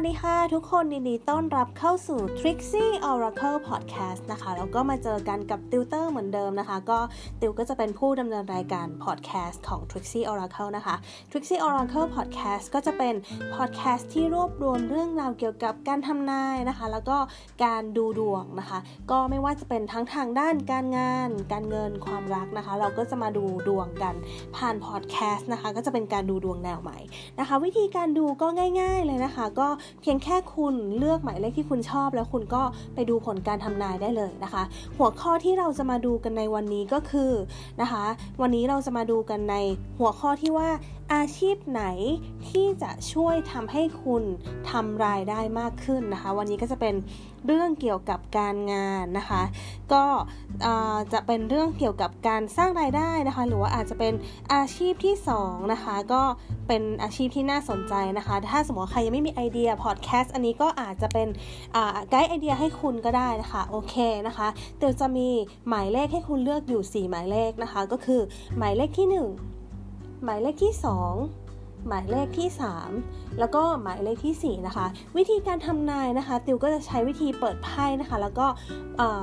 วัสดีค่ะ ทุกคนยินดีต้อนรับเข้าสู่ Trixie Oracle Podcast นะคะ แล้วก็มาเจอกันกับติวเตอร์เหมือนเดิมนะคะ ก็ติวก็จะเป็นผู้ดำเนินรายการ Podcast ของ Trixie Oracle นะคะ Trixie Oracle Podcast ก็จะเป็น Podcast ที่รวบรวมเรื่องราวเกี่ยวกับการทำนายนะคะ แล้วก็การดูดวงนะคะ ก็ไม่ว่าจะเป็นทั้งทางด้านการงาน การเงินความรักนะคะ เราก็จะมาดูดวงกันผ่าน Podcast นะคะ ก็จะเป็นการดูดวงแนวใหม่นะคะ วิธีการดูก็ง่าย ๆเลยนะคะก็เพียงแค่คุณเลือกหมายเลขที่คุณชอบ แล้วคุณก็ไปดูผลการทำนายได้เลยนะคะ หัวข้อที่เราจะมาดูกันในวันนี้ก็คือนะคะ วันนี้เราจะมาดูกันในหัวข้อที่ว่า อาชีพไหนที่จะช่วยทำให้คุณทำรายได้มากขึ้นนะคะ วันนี้ก็จะเป็นเรื่องเกี่ยวกับการงานนะคะ ก็จะเป็นเรื่องเกี่ยวกับการสร้างรายได้นะคะ หรือว่าอาจจะเป็นอาชีพที่2นะคะก็เป็นอาชีพที่น่าสนใจนะคะ ถ้าสมมติใครยังไม่มีไอเดียพอดแคสต์อันนี้ก็อาจจะเป็นไกด์ไอเดียให้คุณก็ได้นะคะโอเคนะคะเดี๋ยวจะมีหมายเลขให้คุณเลือกอยู่ 4 หมายเลขนะคะ ก็คือหมายเลขที่ 1 หมายเลขที่ 2หมายเลขที่ 3 แล้วก็หมายเลขที่ 4 นะคะ วิธีการทำนายนะคะ ติวก็จะใช้วิธีเปิดไพ่นะคะ แล้วก็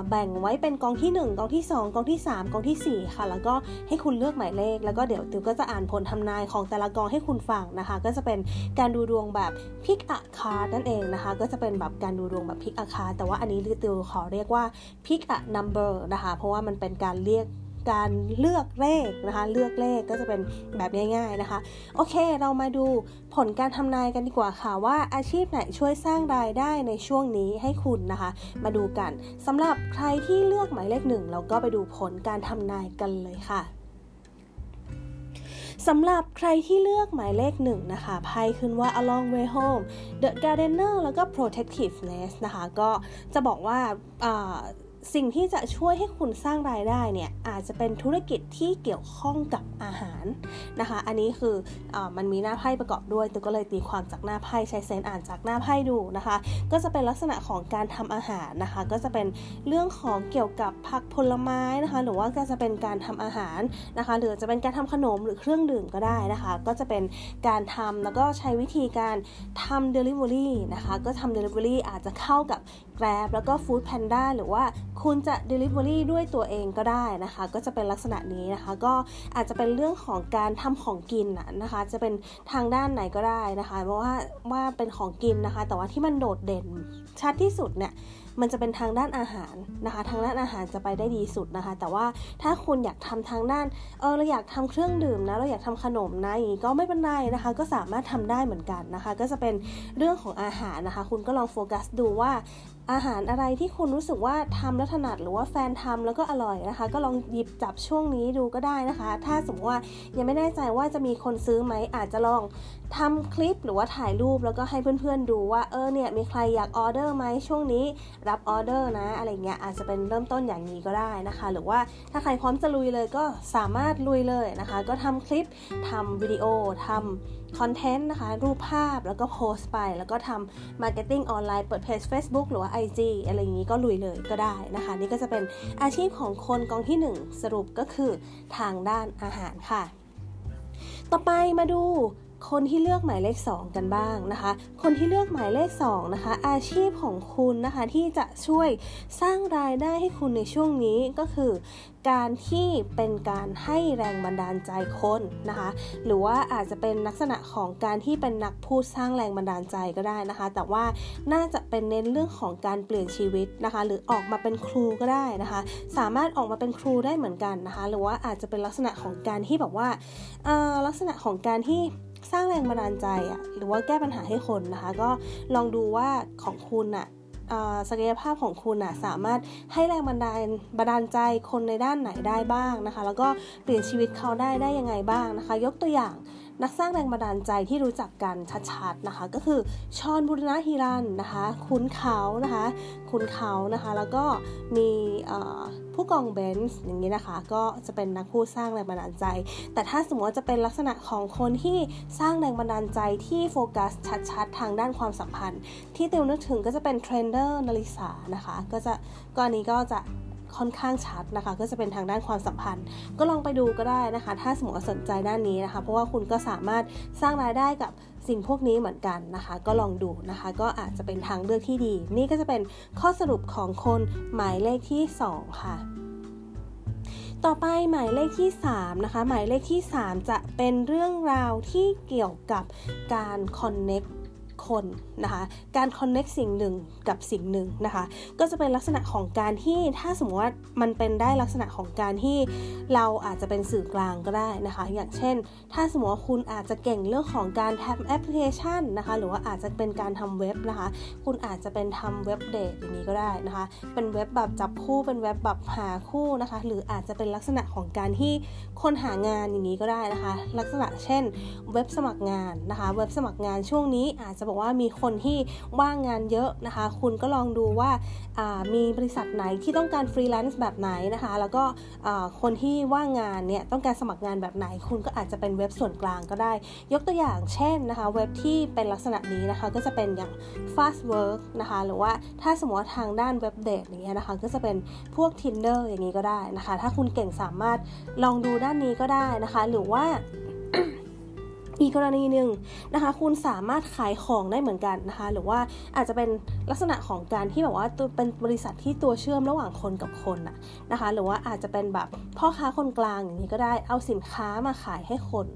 แบ่งไว้เป็นกองที่ 1กองที่ 2กองที่ 3กองที่ 4 ค่ะ แล้วก็ให้คุณเลือกหมายเลข แล้วก็เดี๋ยวติวก็จะอ่านผลทำนายของแต่ละกองให้คุณฟังนะคะ ก็จะเป็นการดูดวงแบบ Pick a Card นั่นเองนะคะ ก็จะเป็นแบบการดูดวงแบบ Pick a Card แต่ว่าอันนี้ติวขอเรียกว่า Pick a Number นะคะ เพราะว่ามันเป็นการเรียก การเลือกเลขนะคะ เลือกเลขก็จะเป็นแบบง่ายๆนะคะ โอเค เรามาดูผลการทำนายกันดีกว่าค่ะว่าอาชีพไหนช่วยสร้างรายได้ในช่วงนี้ให้คุณนะคะ มาดูกันสำหรับใครที่เลือกหมายเลขหนึ่งเราก็ไปดูผลการทำนายกันเลยค่ะสำหรับใครที่เลือกหมายเลขหนึ่งนะคะไพ่ขึ้นว่า a long way home the gardener แล้วก็ protectiveness นะคะ ก็จะบอกว่า สิ่งที่จะช่วยให้คุณสร้างรายได้เนี่ยอาจจะเป็นธุรกิจที่เกี่ยวข้องกับอาหารนะคะ อันนี้คืออมันมีหน้าไพ่ประกอบด้วยตัวก็เลยตีความจากหน้าไพ่ใช้เซนอ่านจากหน้าไพ่ดูนะคะ ก็จะเป็นลักษณะของการทำอาหารนะคะ ก็จะเป็นเรื่องของเกี่ยวกับผักผลไม้นะคะ หรือว่าก็จะเป็นการทำอาหารนะคะ หรือจะเป็นการทำขนมหรือเครื่องดื่มก็ได้นะคะ ก็จะเป็นการทำแล้วก็ใช้วิธีการทำ Delivery นะคะ ก็ทำ Delivery อาจจะเข้ากับ Grab แล้วก็ Food Panda หรือว่า คุณจะ Delivery ด้วยตัวเองก็ได้นะคะ ก็จะเป็นลักษณะนี้นะคะ ก็อาจจะเป็นเรื่องของการทำของกินนะคะ จะเป็นทางด้านไหนก็ได้นะคะเพราะว่าว่าเป็นของกินนะคะ แต่ว่าที่มันโดดเด่นชัดที่สุดเนี่ยมันจะเป็นทางด้านอาหารนะคะ ทางด้านอาหารจะไปได้ดีสุดนะคะ แต่ว่าถ้าคุณอยากทำทางด้านเออเราอยากทำเครื่องดื่มนะเราอยากทำขนมนะอย่างนี้ก็ไม่เป็นไรนะคะ ก็สามารถทำได้เหมือนกันนะคะ ก็จะเป็นเรื่องของอาหารนะคะ คุณก็ลองโฟกัสดูว่า อาหารอะไรที่คุณรู้สึกว่าทำแล้วถนัดหรือว่าแฟนทำแล้วก็อร่อยนะคะ ก็ลองหยิบจับช่วงนี้ดูก็ได้นะคะ ถ้าสมมติว่ายังไม่แน่ใจว่าจะมีคนซื้อไหมอาจจะลองทำคลิปหรือว่าถ่ายรูปแล้วก็ให้เพื่อนๆดูว่าเออเนี่ยมีใครอยากออเดอร์ไหมช่วงนี้รับออเดอร์นะอะไรเงี้ยอาจจะเป็นเริ่มต้นอย่างนี้ก็ได้นะคะ หรือว่าถ้าใครพร้อมจะลุยเลยก็สามารถลุยเลยนะคะ ก็ทำคลิปทำวิดีโอทำ content นะคะ รูปภาพแล้วก็โพสต์ไป แล้วก็ทำ marketing ออนไลน์เปิดเพจ Facebook หรือว่า IG อะไรอย่างนี้ก็ลุยเลยก็ได้นะคะ นี่ก็จะเป็นอาชีพของคนกองที่ 1 สรุปก็คือทางด้านอาหารค่ะ ต่อไปมาดู คนที่เลือกหมายเลข 2 กันบ้างนะคะ คนที่เลือกหมายเลข2นะคะอาชีพของคุณนะคะที่จะช่วยสร้างรายได้ให้คุณในช่วงนี้ก็คือ การที่เป็นการให้แรงบันดาลใจคนนะคะหรือว่าอาจจะเป็นลักษณะของการที่เป็นนักพูดสร้างแรงบันดาลใจก็ได้นะคะ แต่ว่าน่าจะเป็นเน้นเรื่องของการเปลี่ยนชีวิตนะคะ หรือออกมาเป็นครูก็ได้นะคะ สามารถออกมาเป็นครูได้เหมือนกันนะคะ หรือว่าอาจจะเป็นลักษณะของการที่แบบว่าลักษณะของการที่ สร้างแรงบันดาลใจอะหรือว่าแก้ปัญหาให้คนนะคะ ก็ลองดูว่าของคุณอะศักยภาพของคุณอะสามารถให้แรงบันดาลบันดาลใจคนในด้านไหนได้บ้างนะคะ แล้วก็เปลี่ยนชีวิตเขาได้ได้ยังไงบ้างนะคะ ยกตัวอย่าง นักสร้างแรงบันดาลใจที่รู้จักกันชัดๆนะคะ ก็คือชอนบุรณะฮิรันนะคะ คุณเขานะคะ คุณเขานะคะ แล้วก็มีผู้กองเบนส์อย่างนี้นะคะ ก็จะเป็นนักพูดสร้างแรงบันดาลใจ แต่ถ้าสมมติว่าจะเป็นลักษณะของคนที่สร้างแรงบันดาลใจที่โฟกัสชัดๆ ทางด้านความสัมพันธ์ ที่ติวนึกถึงก็จะเป็นเทรนเดอร์นาริสานะคะ ก็จะกรณีก็จะ ค่อนข้างชัดนะคะ ก็จะเป็นทางด้านความสัมพันธ์ ก็ลองไปดูก็ได้นะคะ ถ้าสมมติสนใจด้านนี้นะคะ เพราะว่าคุณก็สามารถสร้างรายได้กับสิ่งพวกนี้เหมือนกันนะคะ ก็ลองดูนะคะ ก็อาจจะเป็นทางเลือกที่ดี นี่ก็จะเป็นข้อสรุปของคนหมายเลขที่ 2 ค่ะต่อไปหมายเลขที่ 3 นะคะ หมายเลขที่ 3 จะเป็นเรื่องราวที่เกี่ยวกับการ connect คนนะคะ การคอนเน็กสิ่งหนึ่งกับสิ่งหนึ่งนะคะ ก็จะเป็นลักษณะของการที่ถ้าสมมติว่ามันเป็นได้ลักษณะของการที่เราอาจจะเป็นสื่อกลางก็ได้นะคะ อย่างเช่น ถ้าสมมติว่าคุณอาจจะเก่งเรื่องของการทำแอปพลิเคชันนะคะ หรือว่าอาจจะเป็นการทำเว็บนะคะ คุณอาจจะเป็นทำเว็บเดทอย่างนี้ก็ได้นะคะ เป็นเว็บแบบจับคู่เป็นเว็บแบบหาคู่นะคะ หรืออาจจะเป็นลักษณะของการที่คนหางานอย่างนี้ก็ได้นะคะ ลักษณะเช่นเว็บสมัครงานนะคะ เว็บสมัครงานช่วงนี้อาจจะบอกว่ามีคนที่ว่างงานเยอะนะคะ คุณก็ลองดูว่ามีบริษัทไหนที่ต้องการฟรีแลนซ์แบบไหนนะคะ แล้วก็คนที่ว่างงานเนี่ยต้องการสมัครงานแบบไหน คุณก็อาจจะเป็นเว็บส่วนกลางก็ได้ ยกตัวอย่างเช่นนะคะเว็บที่เป็นลักษณะนี้นะคะก็จะเป็นอย่าง fast work นะคะหรือว่าถ้าสมมติทางด้านเว็บเดทอย่างเงี้ยนะคะก็จะเป็นพวก tinder อย่างนี้ก็ได้นะคะ ถ้าคุณเก่งสามารถลองดูด้านนี้ก็ได้นะคะ หรือว่า อีกกรณีหนึ่งนะคะ คุณสามารถขายของได้เหมือนกันนะคะ หรือว่าอาจจะเป็นลักษณะของการที่แบบว่าตัวเป็นบริษัทที่ตัวเชื่อมระหว่างคนกับคนอะนะคะ หรือว่าอาจจะเป็นแบบพ่อค้าคนกลางอย่างนี้ก็ได้เอาสินค้ามาขายให้คน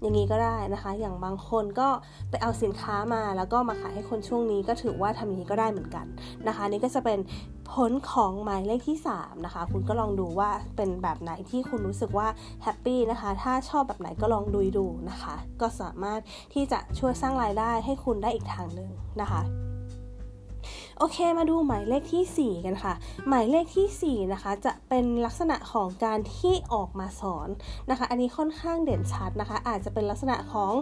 อย่างนี้ก็ได้นะคะ อย่างบางคนก็ไปเอาสินค้ามาแล้วก็มาขายให้คนช่วงนี้ก็ถือว่าทำอย่างนี้ก็ได้เหมือนกันนะคะนี่ก็จะเป็น ผลของหมายเลขที่ 3 นะคะ คุณก็ลองดูว่าเป็นแบบไหนที่คุณรู้สึกว่าhappy นะคะ ถ้าชอบแบบไหนก็ลองดูดูนะคะ ก็สามารถที่จะช่วยสร้างรายได้ให้คุณได้อีกทางหนึ่งนะคะ โอเคมาดูหมายเลขที่ 4 กันค่ะ หมายเลขที่ 4 นะคะ จะเป็นลักษณะของการที่ออกมาสอนนะคะ อันนี้ค่อนข้างเด่นชัดนะคะ อาจจะเป็นลักษณะของ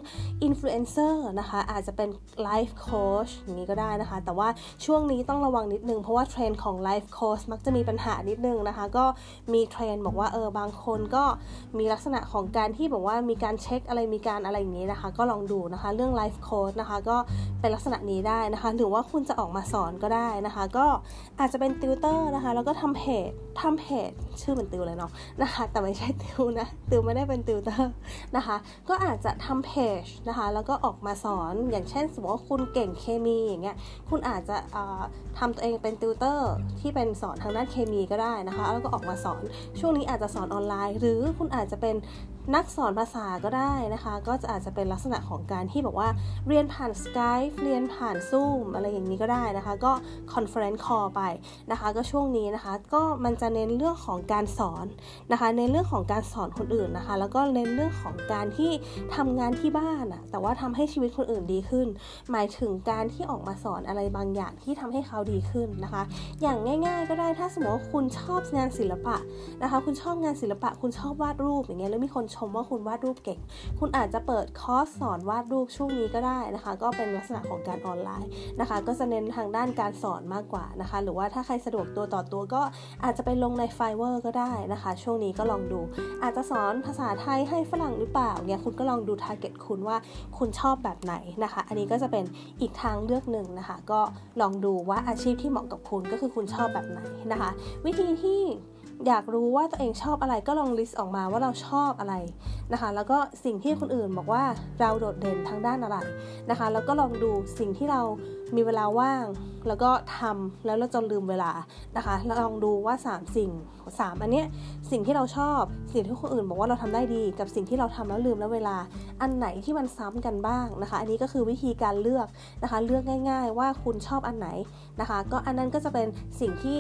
อินฟลูเอนเซอร์นะคะ อาจจะเป็น life coach อย่างนี้ก็ได้นะคะ แต่ว่าช่วงนี้ต้องระวังนิดนึง เพราะว่าเทรนด์ของ life coach มักจะมีปัญหานิดนึงนะคะ ก็มีเทรนด์บอกว่าเออบางคนก็มีลักษณะของการที่บอกว่ามีการเช็คอะไรมีการอะไรอย่างนี้นะคะ ก็ลองดูนะคะ เรื่อง life coach นะคะ ก็เป็นลักษณะนี้ได้นะคะ หรือว่าคุณจะออกมาสอนก็ก็ได้นะคะ ก็อาจจะเป็นติวเตอร์นะคะ แล้วก็ทำเพจทำเพจชื่อเหมือนติวเลยเนาะนะคะ แต่ไม่ใช่ติวนะติวไม่ได้เป็นติวเตอร์นะคะ ก็อาจจะทำเพจนะคะ แล้วก็ออกมาสอนอย่างเช่นสมมติว่าคุณเก่งเคมีอย่างเงี้ยคุณอาจจะทำตัวเองเป็นติวเตอร์ที่เป็นสอนทางด้านเคมีก็ได้นะคะ แล้วก็ออกมาสอนช่วงนี้อาจจะสอนออนไลน์ หรือคุณอาจจะเป็น นักสอนภาษาก็ได้นะคะ ก็จะอาจจะเป็นลักษณะของการที่บอกว่าเรียนผ่าน Skype เรียนผ่าน Zoom อะไรอย่างนี้ก็ได้นะคะ ก็ Conference Call ไปนะคะ ก็ช่วงนี้นะคะ ก็มันจะเน้นเรื่องของการสอนนะคะ ในเรื่องของการสอนคนอื่นนะคะ แล้วก็เน้นเรื่องของการที่ทำงานที่บ้านอะแต่ว่าทำให้ชีวิตคนอื่นดีขึ้น หมายถึงการที่ออกมาสอนอะไรบางอย่างที่ทำให้เขาดีขึ้นนะคะ อย่างง่าย ๆ ก็ได้ถ้าสมมติว่าคุณชอบงานศิลปะนะคะ คุณชอบงานศิลปะ คุณชอบวาดรูปอย่างเงี้ยแล้วมีคนชมว่าคุณวาดรูปเก่ง คุณอาจจะเปิดคอร์สสอนวาดรูปช่วงนี้ก็ได้นะคะ ก็เป็นลักษณะของการออนไลน์นะคะ ก็จะเน้นทางด้านการสอนมากกว่านะคะ หรือว่าถ้าใครสะดวกตัวต่อตัวก็อาจจะไปลงใน Fiverr ก็ได้นะคะ ช่วงนี้ก็ลองดู อาจจะสอนภาษาไทยให้ฝรั่งหรือเปล่าเนี่ยคุณก็ลองดู target คุณว่าคุณชอบแบบไหนนะคะ อันนี้ก็จะเป็นอีกทางเลือกหนึ่งนะคะ ก็ลองดูว่าอาชีพที่เหมาะกับคุณก็คือคุณชอบแบบไหนนะคะ วิธีที่ อยากรู้ว่าตัวเองชอบอะไรก็ลองลิสต์ออกมาว่าเราชอบอะไรนะคะ แล้วก็สิ่งที่คนอื่นบอกว่าเราโดดเด่นทางด้านอะไรนะคะ แล้วก็ลองดูสิ่งที่เรามีเวลาว่าง แล้วก็ทำแล้วเราจะลืมเวลานะคะลองดูว่า 3 สิ่ง 3 อันเนี้ยสิ่งที่เราชอบ สิ่งที่คนอื่นบอกว่าเราทำได้ดี กับสิ่งที่เราทำแล้วลืมแล้วเวลา อันไหนที่มันซ้ำกันบ้างนะคะ อันนี้ก็คือวิธีการเลือกนะคะ เลือกง่าย ๆ ว่าคุณชอบอันไหนนะคะ ก็อันนั้นก็จะเป็นสิ่งที่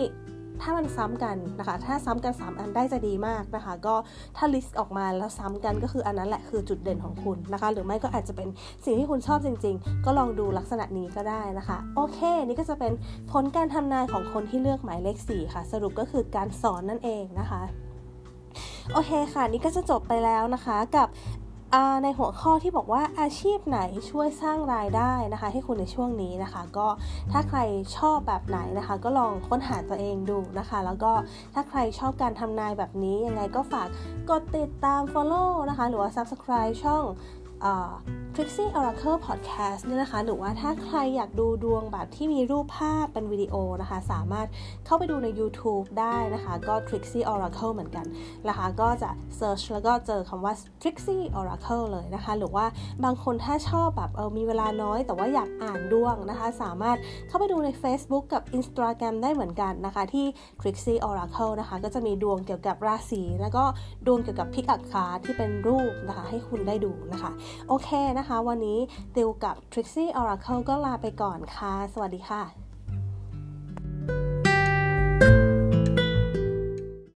ถ้ามันซ้ำกันนะคะ ถ้าซ้ำกัน 3 อันได้จะดีมากนะคะ ก็ถ้าลิสต์ออกมาแล้วซ้ำกันก็คืออันนั้นแหละคือจุดเด่นของคุณนะคะ หรือไม่ก็อาจจะเป็นสิ่งที่คุณชอบจริง ๆ ก็ลองดูลักษณะนี้ก็ได้นะคะ โอเค นี่ก็จะเป็นผลการทำนายของคนที่เลือกหมายเลข4ค่ะ สรุปก็คือการสอนนั่นเองนะคะโอเคค่ะ นี่ก็จะจบไปแล้วนะคะกับ ในหัวข้อที่บอกว่าอาชีพไหนช่วยสร้างรายได้นะคะ ให้คุณในช่วงนี้นะคะ ก็ถ้าใครชอบแบบไหนนะคะ ก็ลองค้นหาตัวเองดูนะคะ แล้วก็ถ้าใครชอบการทำนายแบบนี้ยังไงก็ฝากกดติดตาม follow นะคะ หรือว่า subscribe ช่อง Trixie Oracle Podcast เนี่ยนะคะ หรือว่าถ้าใครอยากดูดวงแบบที่มีรูปภาพเป็นวิดีโอนะคะ สามารถเข้าไปดูใน YouTube ได้นะคะ ก็ Trixie Oracle เหมือนกันนะคะ ก็จะ search แล้วก็เจอคำว่า Trixie Oracle เลยนะคะ หรือว่าบางคนถ้าชอบแบบเออมีเวลาน้อย แต่ว่าอยากอ่านดวงนะคะ สามารถเข้าไปดูใน Facebook กับ Instagram ได้เหมือนกันนะคะ ที่ Trixie Oracle นะคะ ก็จะมีดวงเกี่ยวกับราศีแล้วก็ดวงเกี่ยวกับพิกอักคาที่เป็นรูปนะคะ ให้คุณได้ดูนะคะ โอเคนะนะคะ วันนี้ติวกับ Trixie Oracle ก็ลาไปก่อนค่ะ สวัสดีค่ะ